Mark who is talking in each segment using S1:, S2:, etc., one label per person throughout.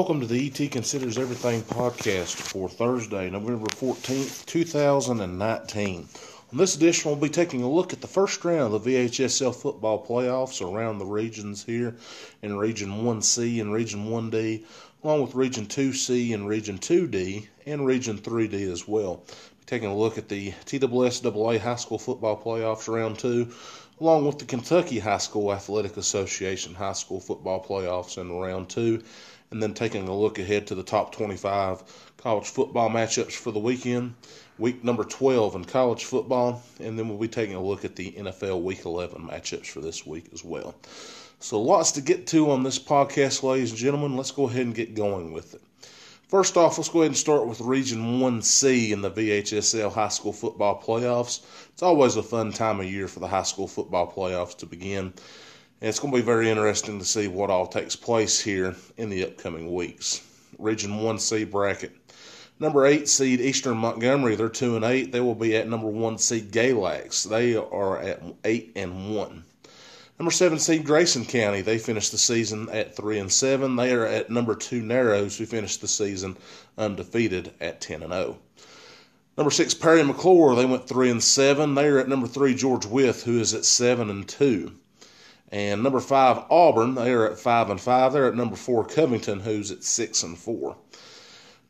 S1: Welcome to the ET Considers Everything podcast for Thursday, November 14th, 2019. On this edition, we'll be taking a look at the first round of the VHSL football playoffs around the regions here in Region 1C and Region 1D, along with Region 2C and Region 2D and Region 3D as well. Be taking a look at the TWSAA High School Football Playoffs Round 2, along with the Kentucky High School Athletic Association High School Football Playoffs in Round 2 and then taking a look ahead to the top 25 college football matchups for the weekend, week number 12 in college football, and then we'll be taking a look at the NFL week 11 matchups for this week as well. So, lots to get to on this podcast, ladies and gentlemen. Let's go ahead and get going with it. First off, let's go ahead and start with Region 1C in the VHSL high school football playoffs. It's always a fun time of year for the high school football playoffs to begin. And it's going to be very interesting to see what all takes place here in the upcoming weeks. Region 1C bracket. Number 8 seed Eastern Montgomery, they're 2 and 8. They will be at number 1 seed Galax. They are at 8 and 1. Number 7 seed Grayson County, they finished the season at 3 and 7. They are at number 2 Narrows, who finished the season undefeated at 10 and 0. Number 6 Parry McCluer, they went 3 and 7. They are at number 3 George Wythe, who is at 7 and 2. And number five, Auburn, they're at five and five. They're at number four, Covington, who's at six and four.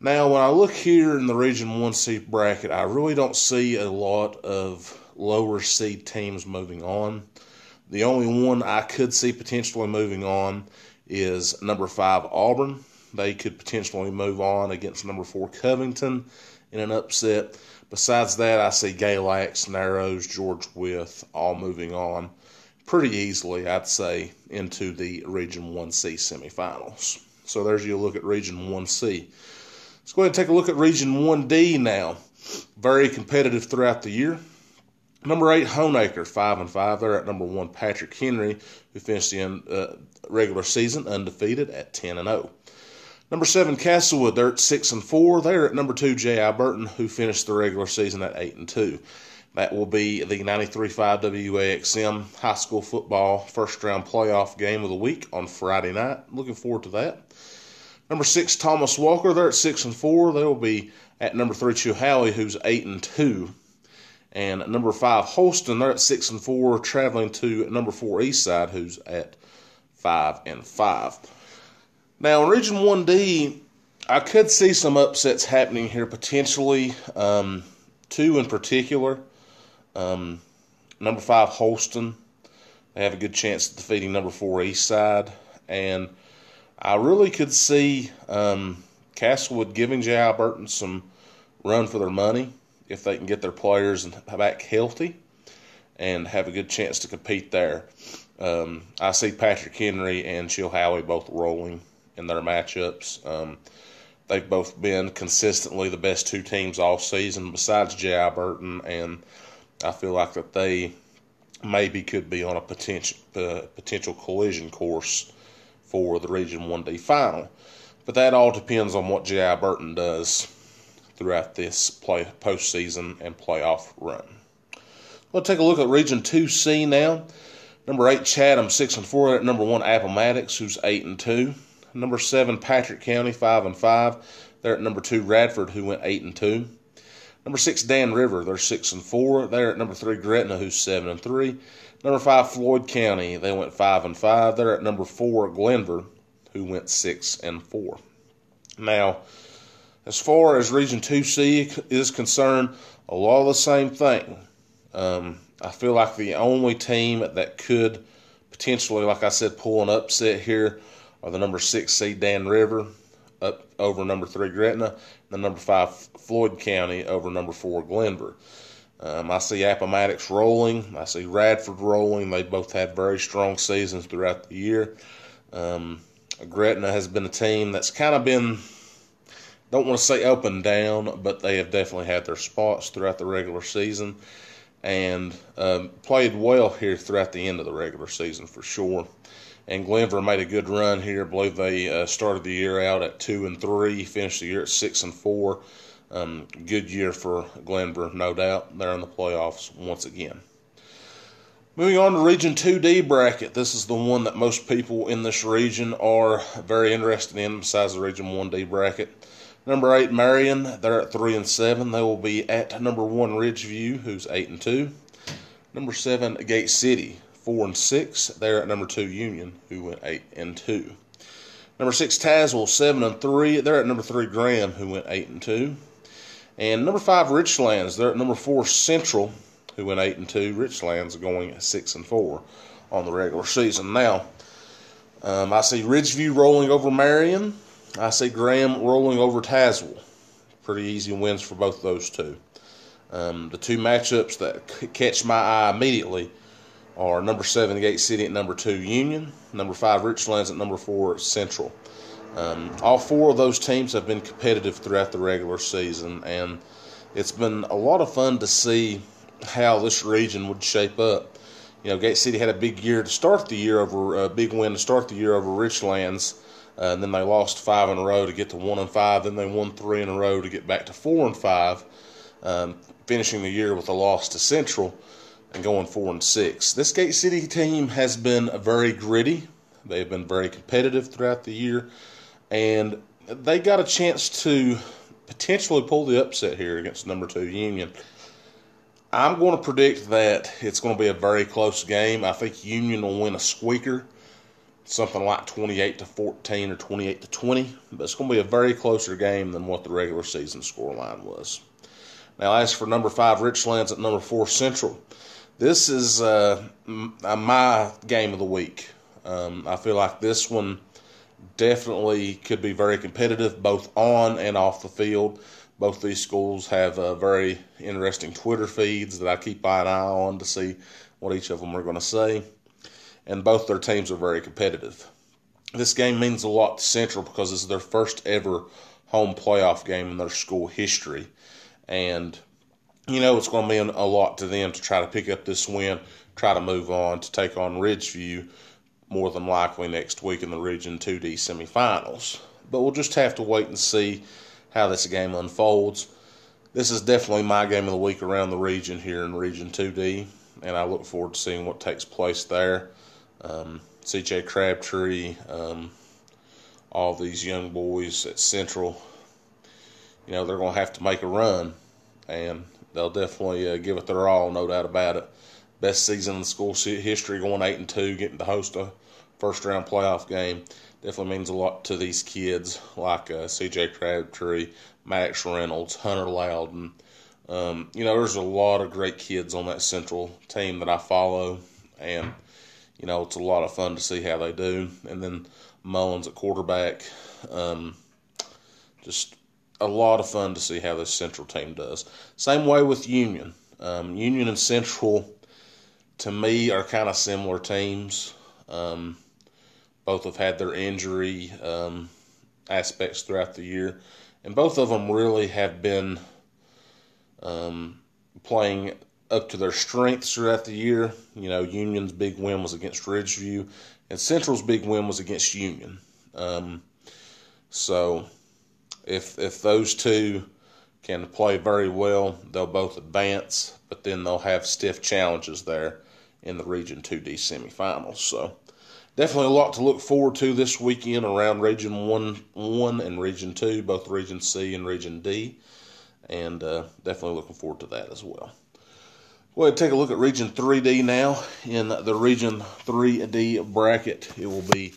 S1: Now, when I look here in the Region 1 seed bracket, I really don't see a lot of lower seed teams moving on. The only one I could see potentially moving on is number five, Auburn. They could potentially move on against number four, Covington, in an upset. Besides that, I see Galax, Narrows, George Wythe all moving on pretty easily, I'd say, into the Region 1C semifinals. So there's your look at Region 1C. Let's go ahead and take a look at Region 1D now. Very competitive throughout the year. Number eight, Honaker, five and five. They're at number one, Patrick Henry, who finished the uh, regular season undefeated at ten and zero. Oh. Number seven, Castlewood, they're at six and four. They're at number two, J.I. Burton, who finished the regular season at eight and two. That will be the 93.5 WAXM high school football first round playoff game of the week on Friday night. Looking forward to that. Number six, Thomas Walker. They're at six and four. They will be at number three, Chilhowie, who's eight and two. And number five, Holston. They're at six and four, traveling to number four, Eastside, who's at five and five. Now in Region One D, I could see some upsets happening here potentially. Um, two in particular. Um, number five, Holston. They have a good chance of defeating number four, Eastside. And I really could see um, Castlewood giving J.I. Burton some run for their money if they can get their players back healthy and have a good chance to compete there. Um, I see Patrick Henry and Chilhowie both rolling in their matchups. Um, they've both been consistently the best two teams all season, besides J.I. Burton and I feel like that they maybe could be on a potential uh, potential collision course for the Region 1D final. But that all depends on what J.I. Burton does throughout this play postseason and playoff run. We'll take a look at Region 2C now. Number eight, Chatham, six and four. At number one, Appomattox, who's eight and two. Number seven, Patrick County, five and five. They're at number two, Radford, who went eight and two. Number six, Dan River. They're six and four. They're at number three, Gretna, who's seven and three. Number five, Floyd County. They went five and five. They're at number four, Glenvar, who went six and four. Now, as far as Region 2C is concerned, a lot of the same thing. Um, I feel like the only team that could potentially, like I said, pull an upset here are the number six seed Dan River up over number three Gretna, the number five Floyd County over number four Glenvar. Um, I see Appomattox rolling. I see Radford rolling. They both had very strong seasons throughout the year. Um, Gretna has been a team that's kind of been, don't want to say up and down, but they have definitely had their spots throughout the regular season and um, played well here throughout the end of the regular season for sure and Glenvar made a good run here. I believe they uh, started the year out at two and three, finished the year at six and four. Um, good year for Glenvar, no doubt. They're in the playoffs once again. Moving on to Region 2D bracket. This is the one that most people in this region are very interested in, besides the Region 1D bracket. Number eight, Marion. They're at three and seven. They will be at number one, Ridgeview, who's eight and two. Number seven, Gate City, four and six. They're at number two, Union, who went eight and two. Number six, Tazewell, seven and three. They're at number three, Graham, who went eight and two. And number five, Richlands. They're at number four, Central, who went eight and two. Richlands going six and four on the regular season. Now, um, I see Ridgeview rolling over Marion. I see Graham rolling over Tazewell. Pretty easy wins for both those two. Um, the two matchups that catch my eye immediately are number seven Gate City at number two Union, number five Richlands at number four Central. Um, all four of those teams have been competitive throughout the regular season, and it's been a lot of fun to see how this region would shape up. You know, Gate City had a big year to start the year over a big win to start the year over Richlands, uh, and then they lost five in a row to get to one and five. Then they won three in a row to get back to four and five, um, finishing the year with a loss to Central and going four and six. This Gate City team has been very gritty. They have been very competitive throughout the year, and they got a chance to potentially pull the upset here against number two Union. I'm going to predict that it's going to be a very close game. I think Union will win a squeaker, something like 28 to 14 or 28 to 20. But it's going to be a very closer game than what the regular season scoreline was. Now, as for number five, Richlands at number four, Central. This is uh, my game of the week. Um, I feel like this one definitely could be very competitive, both on and off the field. Both these schools have uh, very interesting Twitter feeds that I keep an eye on to see what each of them are going to say. And both their teams are very competitive. This game means a lot to Central because it's their first ever home playoff game in their school history. And, you know, it's going to mean a lot to them to try to pick up this win, try to move on to take on Ridgeview more than likely next week in the Region 2D semifinals. But we'll just have to wait and see how this game unfolds. This is definitely my game of the week around the region here in Region 2D, and I look forward to seeing what takes place there. Um, CJ Crabtree, um, all these young boys at Central, you know, they're going to have to make a run, and they'll definitely uh, give it their all, no doubt about it. Best season in school history, going eight and two, getting to host a first round playoff game definitely means a lot to these kids like uh, C.J. Crabtree, Max Reynolds, Hunter Loudon. Um, you know, there's a lot of great kids on that Central team that I follow, and you know it's a lot of fun to see how they do. And then Mullins at quarterback, um, just a lot of fun to see how this Central team does. Same way with Union. Um, Union and Central, to me, are kind of similar teams. Um, both have had their injury um, aspects throughout the year, and both of them really have been um, playing up to their strengths throughout the year. You know, Union's big win was against Ridgeview, and Central's big win was against Union. Um, so, if if those two can play very well, they'll both advance, but then they'll have stiff challenges there in the Region 2D semifinals. So, definitely a lot to look forward to this weekend around Region 1, 1 and Region 2, both Region C and Region D. And uh, definitely looking forward to that as well. And take a look at Region 3D now. In the Region 3D bracket, it will be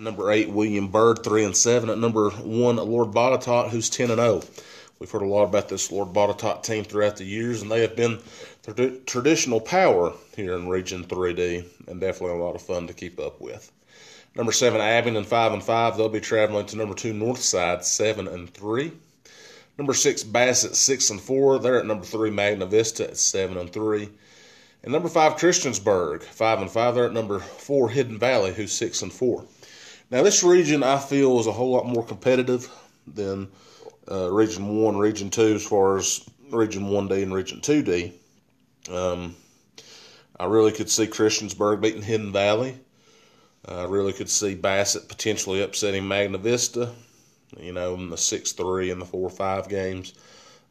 S1: number 8, William Byrd, 3 and 7. At number 1, Lord Botetourt, who's 10 and 0. We've heard a lot about this Lord Botetourt team throughout the years, and they have been the traditional power here in Region 3D, and definitely a lot of fun to keep up with. Number seven, Abingdon, five and five. They'll be traveling to number two, Northside, seven and three. Number six, Bassett, six and four. They're at number three, Magna Vista at seven and three. And number five, Christiansburg, five and five. They're at number four, Hidden Valley, who's six and four. Now, this region I feel is a whole lot more competitive than uh, Region 1, Region 2, as far as Region 1D and Region 2D. Um, I really could see Christiansburg beating Hidden Valley. I really could see Bassett potentially upsetting Magna Vista, you know, in the 6 3 and the 4 5 games.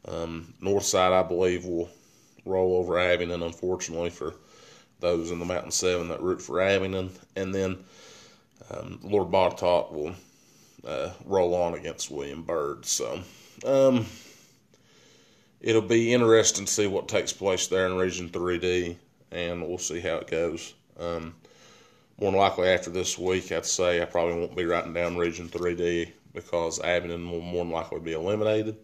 S1: Um, Northside, I believe, will roll over Abingdon, unfortunately, for those in the Mountain Seven that root for Abingdon, and then um, Lord Botetourt will uh, roll on against William Byrd. So um, it'll be interesting to see what takes place there in Region 3D, and we'll see how it goes. Um, more likely after this week, I'd say I probably won't be writing down Region 3D because Abingdon will more likely be eliminated.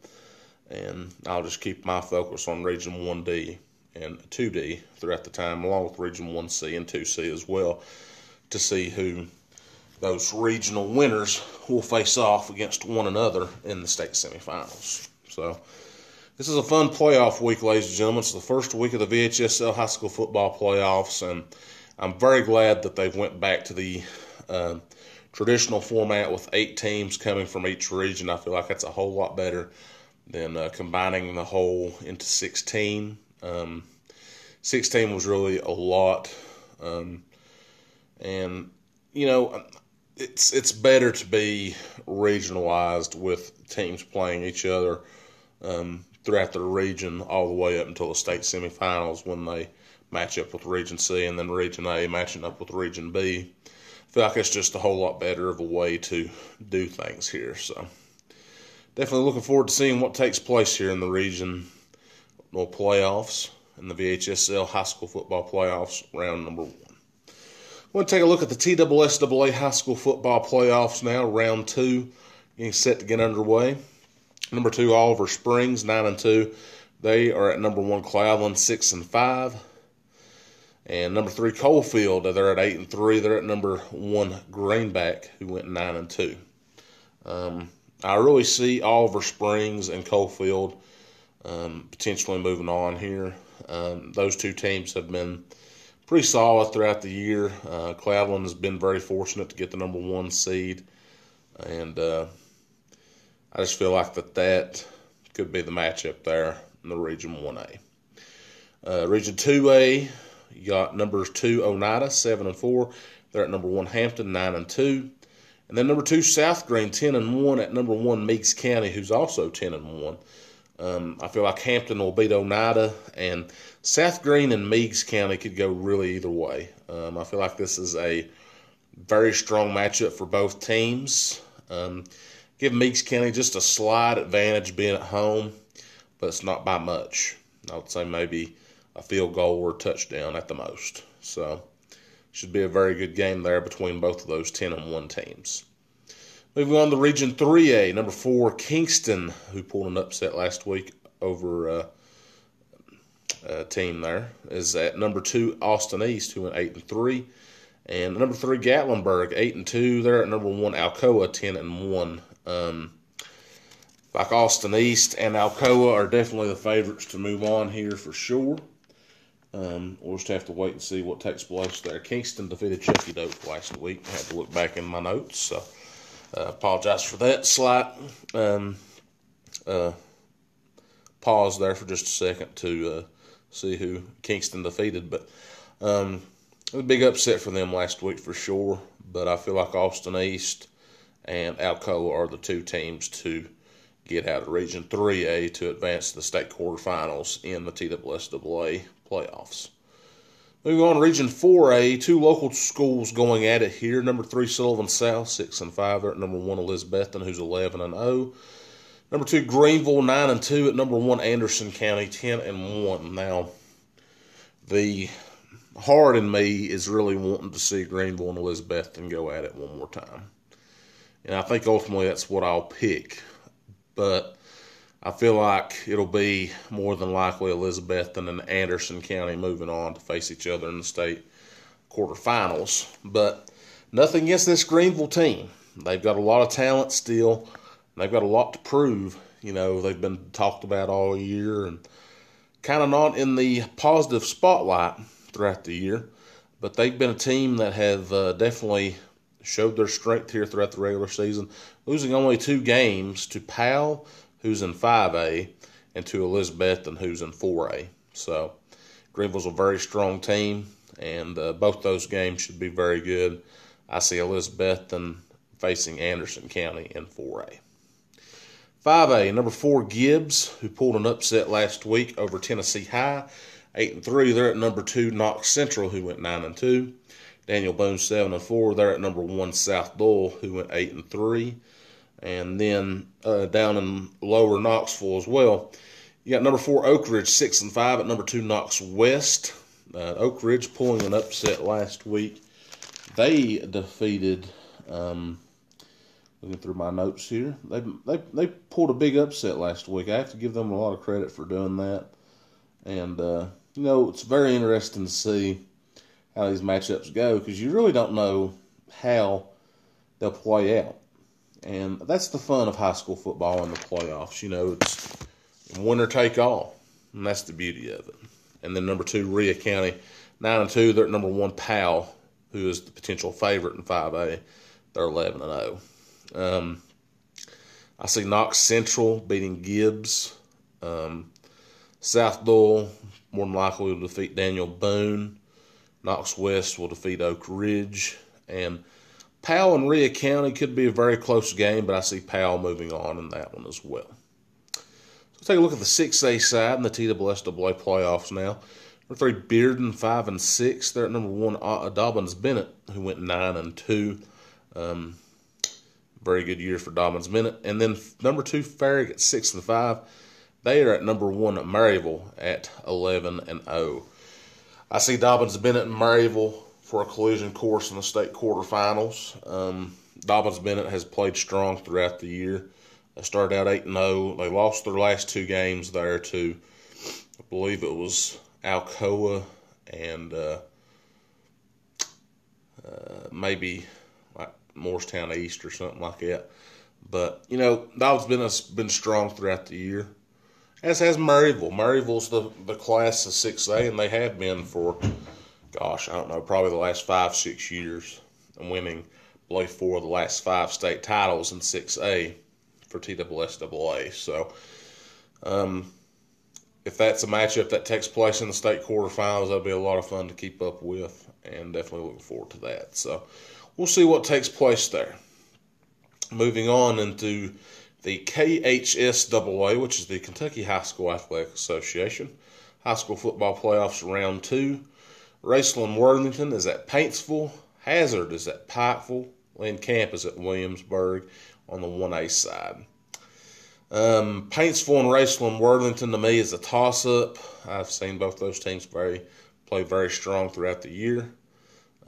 S1: And I'll just keep my focus on Region 1D and 2D throughout the time, along with Region 1C and 2C as well, to see who those regional winners will face off against one another in the state semifinals. So, this is a fun playoff week, ladies and gentlemen. It's the first week of the VHSL high school football playoffs, and I'm very glad that they've went back to the uh, traditional format with eight teams coming from each region. I feel like that's a whole lot better than uh, combining the whole into 16. Um, 16 was really a lot, um, and you know it's it's better to be regionalized with teams playing each other um, throughout the region all the way up until the state semifinals when they match up with Region C and then Region A matching up with Region B. I feel like it's just a whole lot better of a way to do things here. So definitely looking forward to seeing what takes place here in the region no playoffs in the VHSL high school football playoffs round number one. To take a look at the TSSAA high school football playoffs now, round two, getting set to get underway. Number two, Oliver Springs, nine and two. They are at number one, Cloudland, six and five. And number three, Coalfield, they're at eight and three. They're at number one, Greenback, who went nine and two. Um, I really see Oliver Springs and Coalfield um, potentially moving on here. Um, those two teams have been pretty solid throughout the year. Uh, has been very fortunate to get the number one seed, and uh, I just feel like that that could be the matchup there in the Region 1A. Uh, Region 2A, you got numbers two Oneida, seven and four. They're at number one Hampton, nine and two. And then number two South Greene, ten and one at number one Meigs County, who's also ten and one. Um, I feel like Hampton will beat Oneida, and South Greene and Meigs County could go really either way. Um, I feel like this is a very strong matchup for both teams. Um, give Meigs County just a slight advantage being at home, but it's not by much. I would say maybe a field goal or touchdown at the most. So, should be a very good game there between both of those 10 and 1 teams. Moving on to Region 3A, number four, Kingston, who pulled an upset last week over uh, a team there, is at number two, Austin East, who went 8 and 3. And number three, Gatlinburg, 8 and 2. They're at number one, Alcoa, 10 and 1. Um, like Austin East and Alcoa are definitely the favorites to move on here for sure. Um, we'll just have to wait and see what takes place there. Kingston defeated Chuckey Doak last week. I had to look back in my notes, so uh, apologize for that slight um, uh, pause there for just a second to uh, see who Kingston defeated. But um, it was a big upset for them last week for sure. But I feel like Austin East and Alcoa are the two teams to get out of Region 3A to advance to the state quarterfinals in the TSSAA playoffs. Moving on, Region 4A, two local schools going at it here. Number three, Sullivan South, six and five. They're at number one, Elizabethton, who's eleven and zero. Oh. Number two, Greeneville, nine and two. At number one, Anderson County, ten and one. Now, the heart in me is really wanting to see Greeneville and Elizabethton go at it one more time, and I think ultimately that's what I'll pick. But I feel like it'll be more than likely Elizabethton and Anderson County moving on to face each other in the state quarterfinals. But nothing against this Greeneville team. They've got a lot of talent still. They've got a lot to prove. You know, they've been talked about all year and kind of not in the positive spotlight throughout the year. But they've been a team that have uh, definitely showed their strength here throughout the regular season, losing only two games to Powell who's in 5A, and to Elizabethton, who's in 4A. So Greeneville's a very strong team, and uh, both those games should be very good. I see Elizabethton facing Anderson County in 4A. 5A, number four, Gibbs, who pulled an upset last week over Tennessee High eight and three. They're at number two Knox Central, who went nine and two. Daniel Boone seven and four. They're at number one South Doyle, who went eight and three. And then uh, down in lower Knoxville as well, you got number four Oak Ridge six and five. At number two Knox West, uh, Oak Ridge pulling an upset last week. They defeated. Um, looking through my notes here, they they they pulled a big upset last week. I have to give them a lot of credit for doing that. And uh, you know, it's very interesting to see how these matchups go because you really don't know how they'll play out. And that's the fun of high school football in the playoffs. You know, it's winner take all, and that's the beauty of it. And then number two, Rhea County, nine and two. They're at number one, Powell, who is the potential favorite in five A. They're eleven and zero. Oh. Um, I see Knox Central beating Gibbs. Um, South Doyle more than likely will defeat Daniel Boone. Knox West will defeat Oak Ridge. And Powell and Rhea County could be a very close game, but I see Powell moving on in that one as well. So take a look at the 6A side in the TWSAA playoffs now. Number three, Bearden, five and six. They're at number one, Dobyns-Bennett, who went nine and two. Um, very good year for Dobyns-Bennett. And then number two, Farragut, six and five. They are at number one, Maryville, at eleven and zero. Oh. I see Dobyns-Bennett and Maryville for a collision course in the state quarterfinals. Um, Dobyns-Bennett has played strong throughout the year. They started out 8 0. They lost their last two games there to, I believe it was Alcoa and uh, uh, maybe like Morristown East or something like that. But, you know, Dobyns-Bennett's been strong throughout the year as has Maryville. Maryville's the, the class of 6A, and they have been for, gosh, I don't know, probably the last five, six years, And winning, believe, four of the last five state titles in 6A for TWSAA. So, um, if that's a matchup that takes place in the state quarterfinals, that'll be a lot of fun to keep up with, and definitely looking forward to that. So, we'll see what takes place there. Moving on into the KHSAA, which is the Kentucky High School Athletic Association. High school football playoffs round two. Raceland Worthington is at Paintsville. Hazard is at Pikeville. Lynn Camp is at Williamsburg on the 1A side. Um, Paintsville and Raceland Worthington to me is a toss up. I've seen both those teams very play very strong throughout the year.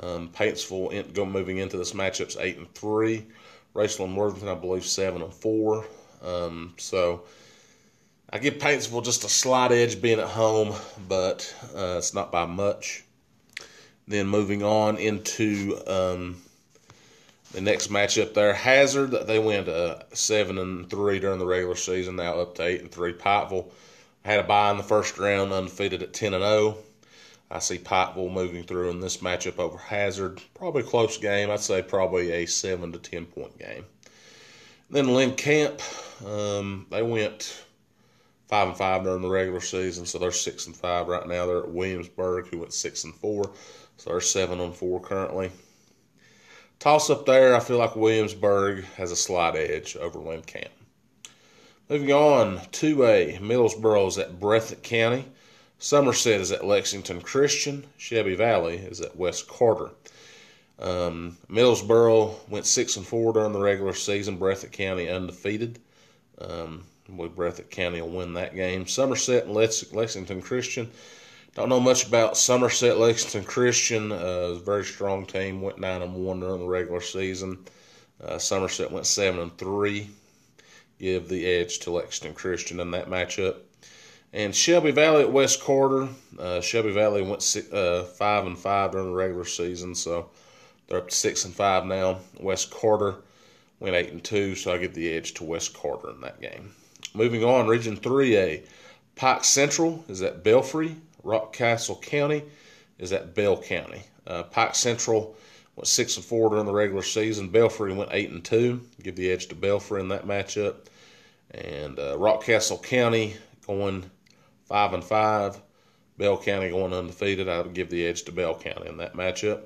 S1: Um, Paintsville in, go moving into this matchup's eight and three. Raceland Worthington, I believe, seven and four. Um, so I give Paintsville just a slight edge being at home, but uh, it's not by much. Then moving on into um, the next matchup there, Hazard. They went uh, seven and three during the regular season. Now up to eight and three. Pikeville had a bye in the first round, undefeated at ten and zero. Oh. I see Pikeville moving through in this matchup over Hazard. Probably a close game. I'd say probably a seven to ten point game. Then Lynn Camp, um, they went five and five during the regular season, so they're six and five right now. They're at Williamsburg, who went six and four, so they're seven and four currently. Toss up there, I feel like Williamsburg has a slight edge over Camp. Moving on, 2A, Middlesboro is at Breathitt County. Somerset is at Lexington Christian. Shelby Valley is at West Carter. Um, Middlesboro went six and four during the regular season. Breathitt County undefeated. Um, Breathitt County will win that game. Somerset and Lex- Lexington Christian. Don't know much about Somerset Lexington Christian. Uh, a very strong team. Went nine and one during the regular season. Uh, Somerset went seven and three. Give the edge to Lexington Christian in that matchup. And Shelby Valley at West Carter. Uh, Shelby Valley went six, uh, five and five during the regular season, so they're up to six and five now. West Carter went eight and two, so I give the edge to West Carter in that game. Moving on, Region 3A. Pike Central is at Belfry. Rockcastle County is at Bell County. Uh, Pike Central went six and four during the regular season. Belfry went eight and two. Give the edge to Belfry in that matchup. And uh, Rockcastle County going five and five. Bell County going undefeated. I would give the edge to Bell County in that matchup.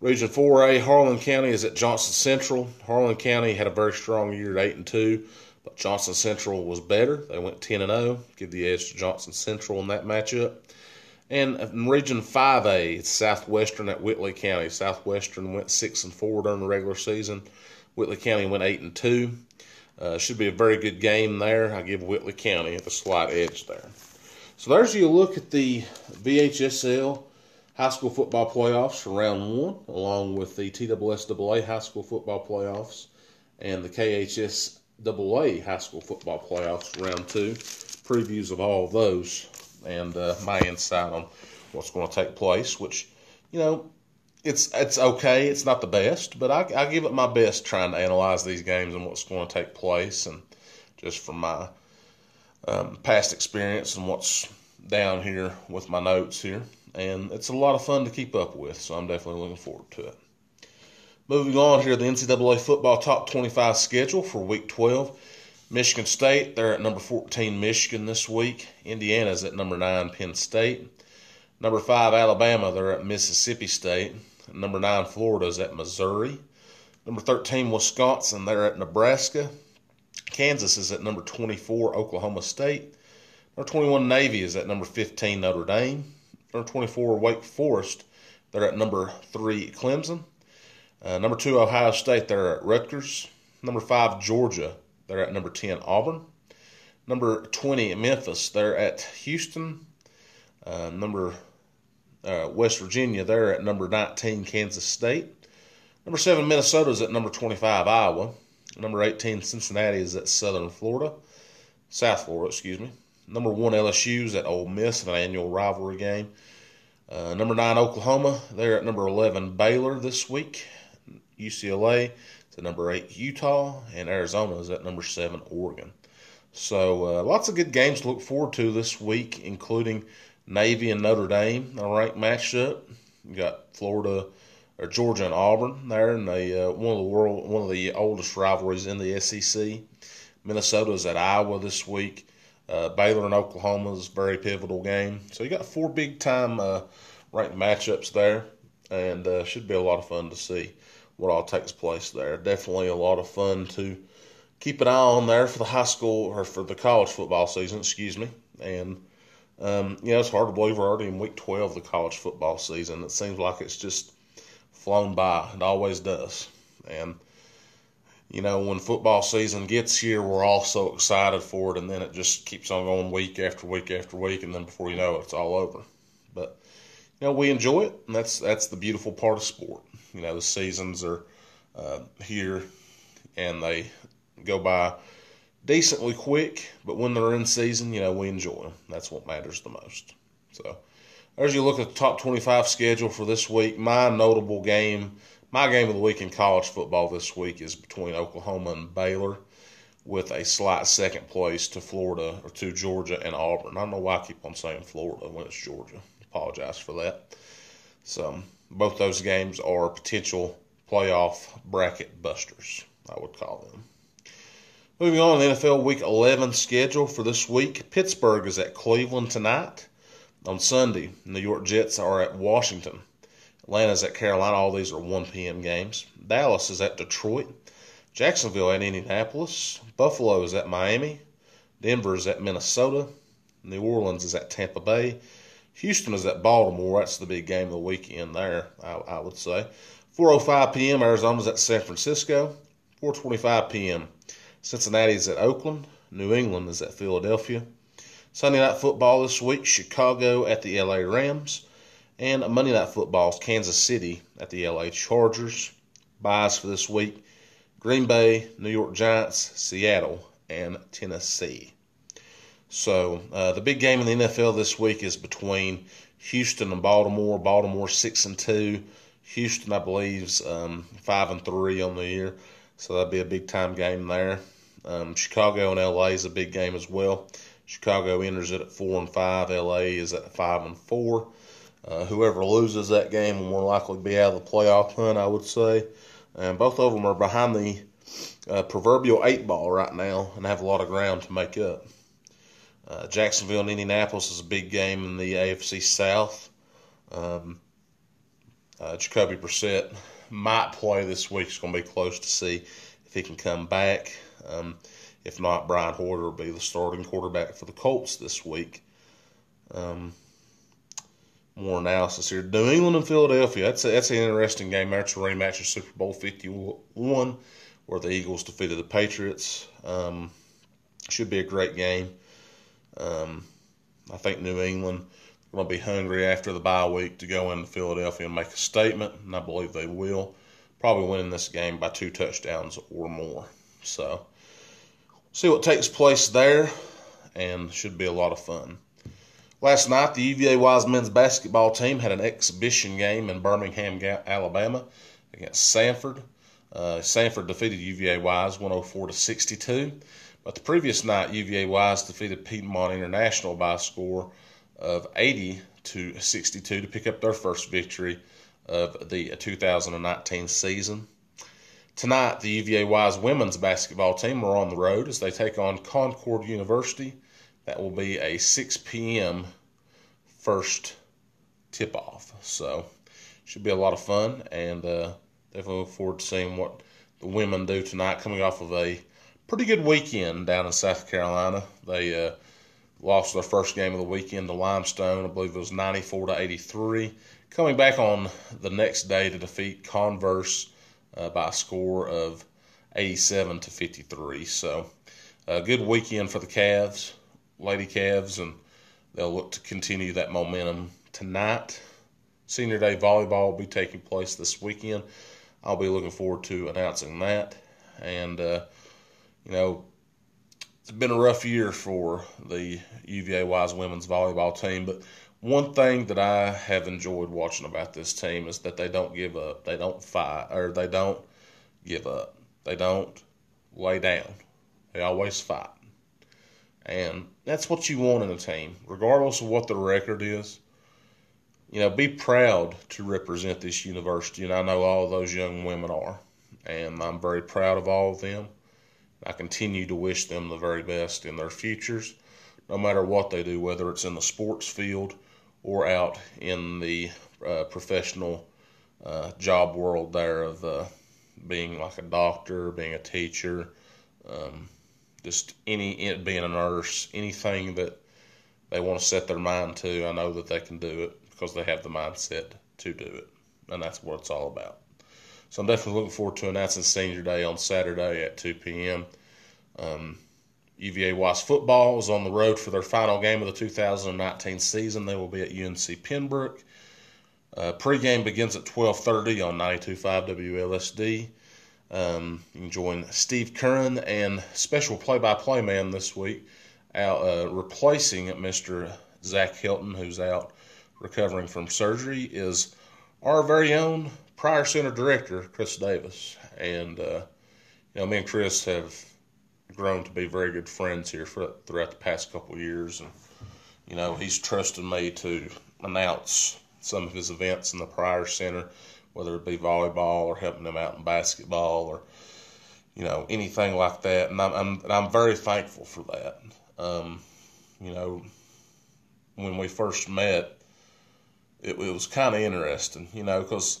S1: Region 4A, Harlan County is at Johnson Central. Harlan County had a very strong year at 8 and 2, but Johnson Central was better. They went 10 and 0. Give the edge to Johnson Central in that matchup. And in Region 5A, it's Southwestern at Whitley County. Southwestern went six and four during the regular season. Whitley County went eight and two. Uh, should be a very good game there. I give Whitley County a slight edge there. So there's you look at the VHSL high school football playoffs for round one, along with the TSSAA high school football playoffs and the KHSAA high school football playoffs round two. Previews of all of those and uh, my insight on what's going to take place, which, you know, it's it's okay. It's not the best, but I, I give it my best trying to analyze these games and what's going to take place, and just from my um, past experience and what's down here with my notes here. And it's a lot of fun to keep up with, so I'm definitely looking forward to it. Moving on here, the NCAA football top 25 schedule for week 12. Michigan State, they're at number 14, Michigan this week. Indiana's at number 9, Penn State. Number 5, Alabama, they're at Mississippi State. Number 9, Florida's at Missouri. Number 13, Wisconsin, they're at Nebraska. Kansas is at number 24, Oklahoma State. Number 21, Navy is at number 15, Notre Dame. Number 24, Wake Forest, they're at number 3, Clemson. Uh, number 2, Ohio State, they're at Rutgers. Number 5, Georgia, they're at number 10, Auburn. Number 20, Memphis, they're at Houston. Uh, number uh, West Virginia, they're at number 19, Kansas State. Number 7, Minnesota is at number 25, Iowa. Number 18, Cincinnati is at Southern Florida. South Florida, excuse me. Number 1, LSU is at Ole Miss in an annual rivalry game. Uh, number 9, Oklahoma, they're at number 11, Baylor this week. UCLA to number eight Utah, and Arizona is at number seven Oregon. So uh, lots of good games to look forward to this week, including Navy and Notre Dame, a ranked matchup. You got Florida or Georgia and Auburn there, and the uh, one of the world one of the oldest rivalries in the SEC. Minnesota is at Iowa this week. Uh, Baylor and Oklahoma is a very pivotal game. So you got four big time uh, ranked matchups there, and uh, should be a lot of fun to see what all takes place there. Definitely a lot of fun to keep an eye on there for the high school or for the college football season, excuse me. And um, know, it's hard to believe we're already in week 12 of the college football season. It seems like it's just flown by. It always does. And you know, when football season gets here, we're all so excited for it, and then it just keeps on going week after week after week, and then before you know it, it's all over. You know, we enjoy it, and that's that's the beautiful part of sport. You know, the seasons are uh, here and they go by decently quick, but when they're in season, you know, we enjoy them. That's what matters the most. So, as you look at the top 25 schedule for this week, my notable game, my game of the week in college football this week is between Oklahoma and Baylor with a slight second place to Florida or to Georgia and Auburn. I don't know why I keep on saying Florida when it's Georgia. Apologize for that. So, both those games are potential playoff bracket busters, I would call them. Moving on, the NFL Week 11 schedule for this week. Pittsburgh is at Cleveland tonight. On Sunday, New York Jets are at Washington. Atlanta's at Carolina. All these are 1 p.m. games. Dallas is at Detroit. Jacksonville at Indianapolis. Buffalo is at Miami. Denver is at Minnesota. New Orleans is at Tampa Bay. Houston is at Baltimore. That's the big game of the weekend there, I, I would say. 4.05 p.m. Arizona's at San Francisco. 4.25 p.m. Cincinnati is at Oakland. New England is at Philadelphia. Sunday night football this week, Chicago at the LA Rams. And Monday night football is Kansas City at the LA Chargers. Buys for this week, Green Bay, New York Giants, Seattle, and Tennessee. So uh, the big game in the NFL this week is between Houston and Baltimore. Baltimore six and two. Houston, I believe, um, five and three on the year. So that'd be a big time game there. Um, Chicago and LA is a big game as well. Chicago enters it at four and five. LA is at five and four. Uh, whoever loses that game will more likely be out of the playoff hunt, I would say. And both of them are behind the uh, proverbial eight ball right now and have a lot of ground to make up. Uh, Jacksonville and Indianapolis is a big game in the AFC South. Um, uh, Jacoby Brissett might play this week. It's going to be close to see if he can come back. Um, if not, Brian Hoyer will be the starting quarterback for the Colts this week. Um, more analysis here. New England and Philadelphia. That's a, that's an interesting game. That's a rematch of Super Bowl Fifty One, where the Eagles defeated the Patriots. Um, should be a great game. Um, I think New England to be hungry after the bye week to go into Philadelphia and make a statement, and I believe they will. Probably winning this game by two touchdowns or more. So, see what takes place there, and should be a lot of fun. Last night, the UVA Wise men's basketball team had an exhibition game in Birmingham, Alabama, against Samford. Uh, Samford defeated UVA Wise 104 to 62. But the previous night, UVA Wise defeated Piedmont International by a score of 80 to 62 to pick up their first victory of the 2019 season. Tonight, the UVA Wise women's basketball team are on the road as they take on Concord University that will be a 6 p.m. first tip off. So, should be a lot of fun, and uh, definitely look forward to seeing what the women do tonight, coming off of a pretty good weekend down in South Carolina. They uh, lost their first game of the weekend to Limestone. I believe it was 94 to 83. Coming back on the next day to defeat Converse uh, by a score of 87 to 53. So, a good weekend for the Cavs. Lady Cavs, and they'll look to continue that momentum tonight. Senior Day volleyball will be taking place this weekend. I'll be looking forward to announcing that. And, uh, you know, it's been a rough year for the UVA Wise women's volleyball team, but one thing that I have enjoyed watching about this team is that they don't give up. They don't fight, or they don't give up. They don't lay down. They always fight. And that's what you want in a team, regardless of what the record is. You know, be proud to represent this university, and I know all those young women are. And I'm very proud of all of them. I continue to wish them the very best in their futures, no matter what they do, whether it's in the sports field or out in the uh, professional uh, job world there of uh, being like a doctor, being a teacher, um, just any being a nurse, anything that they want to set their mind to, I know that they can do it because they have the mindset to do it, and that's what it's all about. So I'm definitely looking forward to announcing Senior Day on Saturday at 2 p.m. Um, UVA Wise football is on the road for their final game of the 2019 season. They will be at UNC Pembroke. Uh, pregame begins at 12:30 on 92.5 WLSD. Um, you can join Steve Curran and special play-by-play man this week, out, uh, replacing Mr. Zach Hilton, who's out recovering from surgery, is our very own Prior Center director, Chris Davis. And, uh, you know, me and Chris have grown to be very good friends here for, throughout the past couple years. And, you know, he's trusted me to announce some of his events in the Prior Center whether it be volleyball or helping them out in basketball or you know anything like that. And I'm I'm, and I'm very thankful for that. Um, you know, when we first met, it, it was kind of interesting, you know, because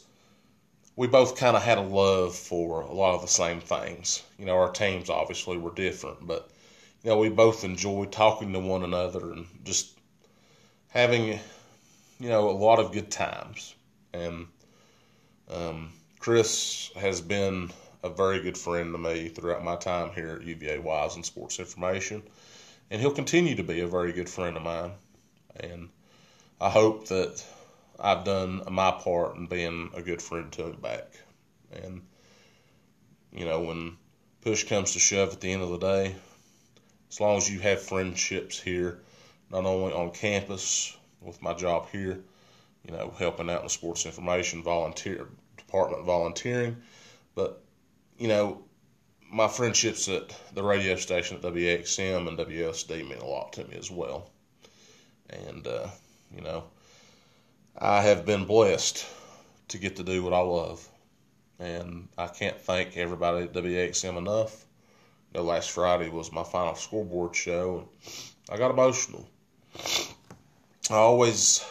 S1: we both kind of had a love for a lot of the same things. You know, our teams obviously were different, but you know, we both enjoyed talking to one another and just having, you know, a lot of good times. And um, Chris has been a very good friend to me throughout my time here at UVA Wise and Sports Information, and he'll continue to be a very good friend of mine. And I hope that I've done my part in being a good friend to him back. And you know, when push comes to shove at the end of the day, as long as you have friendships here, not only on campus with my job here, you know, helping out in the sports information volunteer department volunteering. But, you know, my friendships at the radio station at WXM and WSD mean a lot to me as well. And, uh, you know, I have been blessed to get to do what I love. And I can't thank everybody at WXM enough. You know, last Friday was my final scoreboard show, and I got emotional. I always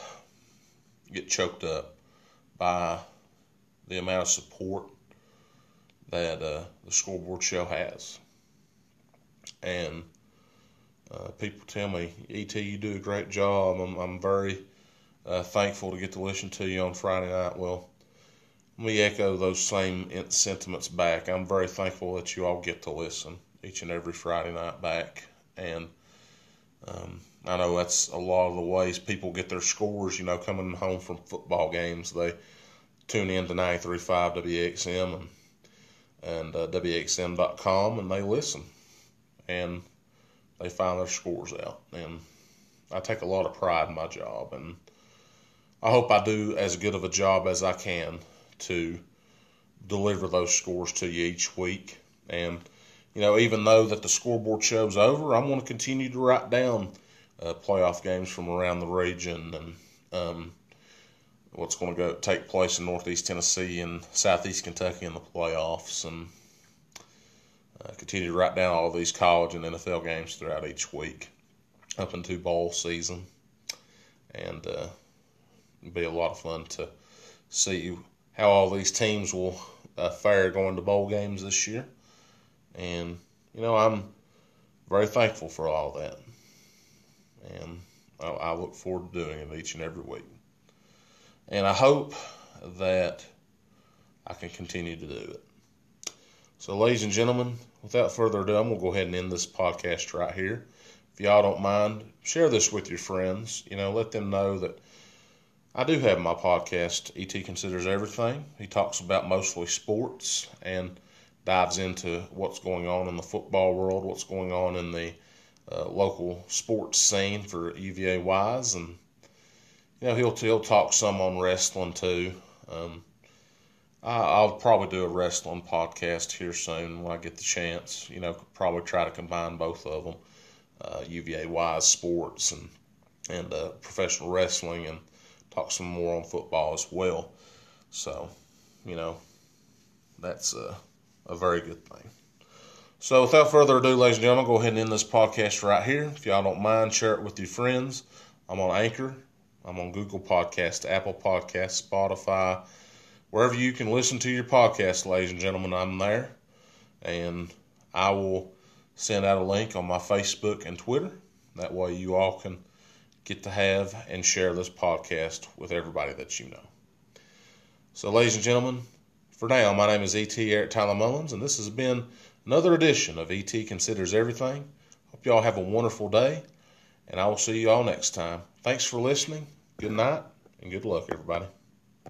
S1: get choked up by the amount of support that uh, the scoreboard show has. And uh, people tell me, ET, you do a great job. I'm, I'm very uh, thankful to get to listen to you on Friday night. Well, let me echo those same sentiments back. I'm very thankful that you all get to listen each and every Friday night back. And um, I know that's a lot of the ways people get their scores, you know, coming home from football games. They tune in to 93.5 WXM and, and uh, WXM.com and they listen. And they find their scores out. And I take a lot of pride in my job. And I hope I do as good of a job as I can to deliver those scores to you each week. And, you know, even though that the scoreboard show's over, I'm going to continue to write down uh, playoff games from around the region and um, what's going to go take place in Northeast Tennessee and Southeast Kentucky in the playoffs, and uh, continue to write down all these college and NFL games throughout each week up into bowl season, and uh, be a lot of fun to see how all these teams will uh, fare going to bowl games this year. And, you know, I'm very thankful for all that. And I, I look forward to doing it each and every week. And I hope that I can continue to do it. So, ladies and gentlemen, without further ado, I'm going to go ahead and end this podcast right here. If y'all don't mind, share this with your friends. You know, let them know that I do have my podcast, ET Considers Everything. He talks about mostly sports and dives into what's going on in the football world, what's going on in the uh, local sports scene for UVA wise, and you know he'll he'll talk some on wrestling too. Um, I, will probably do a wrestling podcast here soon when I get the chance. You know, probably try to combine both of them, uh, UVA wise sports and and uh, professional wrestling and talk some more on football as well. So, you know, that's a, a very good thing. So, without further ado, ladies and gentlemen, go ahead and end this podcast right here. If y'all don't mind, share it with your friends. I'm on Anchor. I'm on Google Podcast, Apple Podcast, Spotify, wherever you can listen to your podcast, ladies and gentlemen. I'm there, and I will send out a link on my Facebook and Twitter. That way, you all can get to have and share this podcast with everybody that you know. So, ladies and gentlemen, for now, my name is E.T. Eric Tyler Mullins, and this has been another edition of E.T. Considers Everything. Hope you all have a wonderful day, and I will see you all next time. Thanks for listening. Good night, and good luck, everybody.